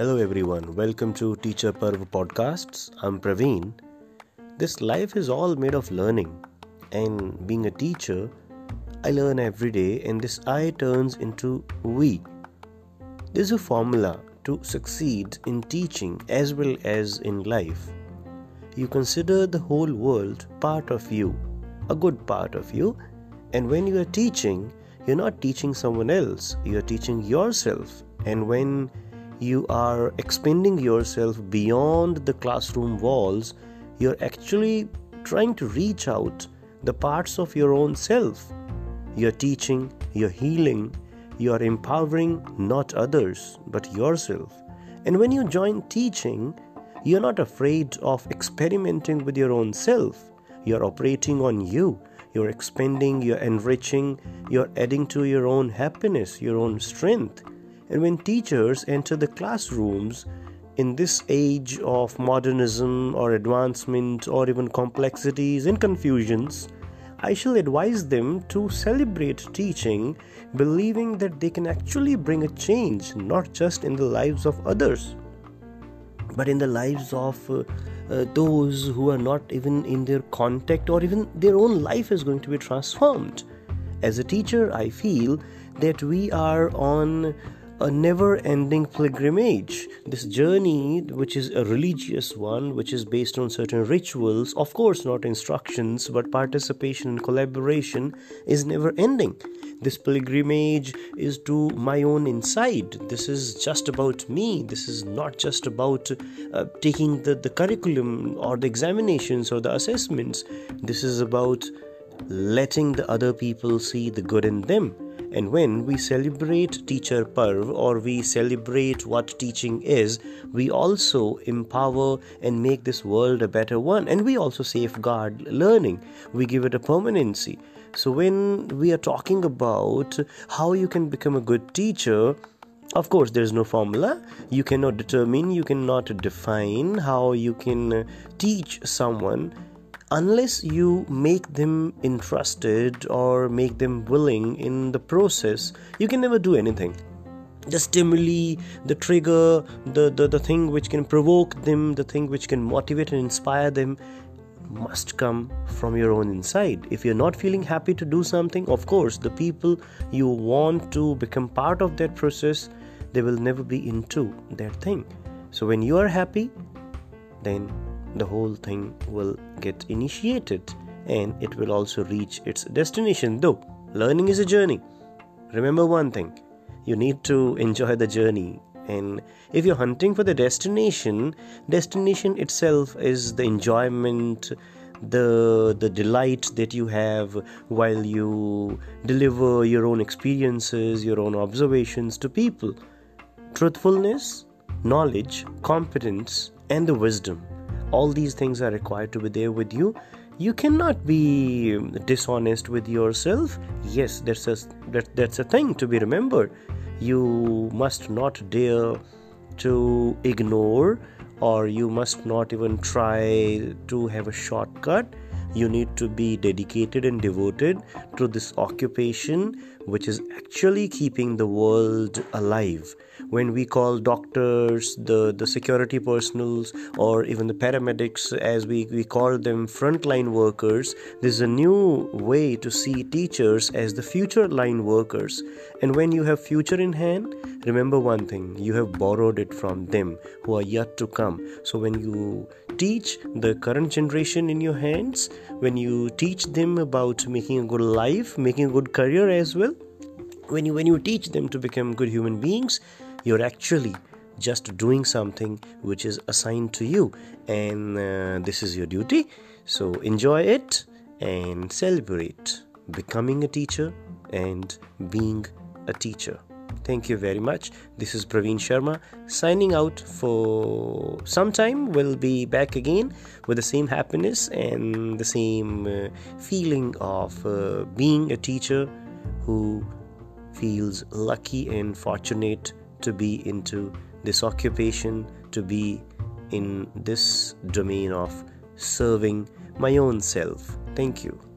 Hello, everyone. Welcome to Teacher Parv Podcasts. I'm Praveen. This life is all made of learning, and being a teacher, I learn every day, and this I turns into we. There's a formula to succeed in teaching as well as in life. You consider the whole world part of you, a good part of you, and when you are teaching, you're not teaching someone else, you're teaching yourself. And when you are expanding yourself beyond the classroom walls, you're actually trying to reach out the parts of your own self. You're teaching, you're healing, you're empowering not others but yourself. And when you join teaching, you're not afraid of experimenting with your own self. You're operating on you you're expanding, you're enriching, you're adding to your own happiness, your own strength. And when teachers enter the classrooms in this age of modernism or advancement or even complexities and confusions, I shall advise them to celebrate teaching, believing that they can actually bring a change not just in the lives of others, but in the lives of uh, uh, those who are not even in their contact or even their own life is going to be transformed. As a teacher, I feel that we are on a never ending pilgrimage. This journey, which is a religious one, which is based on certain rituals, of course, not instructions, but participation and collaboration, is never ending. This pilgrimage is to my own inside. This is just about me. This is not just about uh, taking the, the curriculum or the examinations or the assessments. This is about letting the other people see the good in them. And when we celebrate Teacher Parv or we celebrate what teaching is, we also empower and make this world a better one. And we also safeguard learning, we give it a permanency. So, when we are talking about how you can become a good teacher, of course, there's no formula. You cannot determine, you cannot define how you can teach someone unless you make them interested or make them willing in the process. You can never do anything the stimuli the trigger the, the the thing which can provoke them the thing which can motivate and inspire them must come from your own inside. If you're not feeling happy to do something, of course, the people you want to become part of that process, they will never be into that thing. So when you are happy, then the whole thing will get initiated and it will also reach its destination. Though learning is a journey. Remember one thing you need to enjoy the journey and if you're hunting for the destination destination itself is the enjoyment the the delight that you have while you deliver your own experiences your own observations to people truthfulness knowledge competence and the wisdom all these things are required to be there with you. You cannot be dishonest with yourself. Yes that's a that, that's a thing to be remembered. You must not dare to ignore or you must not even try to have a shortcut. You need to be dedicated and devoted to this occupation which is actually keeping the world alive. When we call doctors the the security personals or even the paramedics as we, we call them frontline workers there's a new way to see teachers as the future line workers. And when you have future in hand remember one thing you have borrowed it from them who are yet to come. So when you teach the current generation in your hands when you teach them about making a good life making a good career as well when you when you teach them to become good human beings you're actually just doing something which is assigned to you and uh, this is your duty so enjoy it and celebrate becoming a teacher and being a teacher Thank you very much. This is Praveen Sharma signing out for some time. We'll be back again with the same happiness and the same uh, feeling of uh, being a teacher who feels lucky and fortunate to be into this occupation, to be in this domain of serving my own self. Thank you.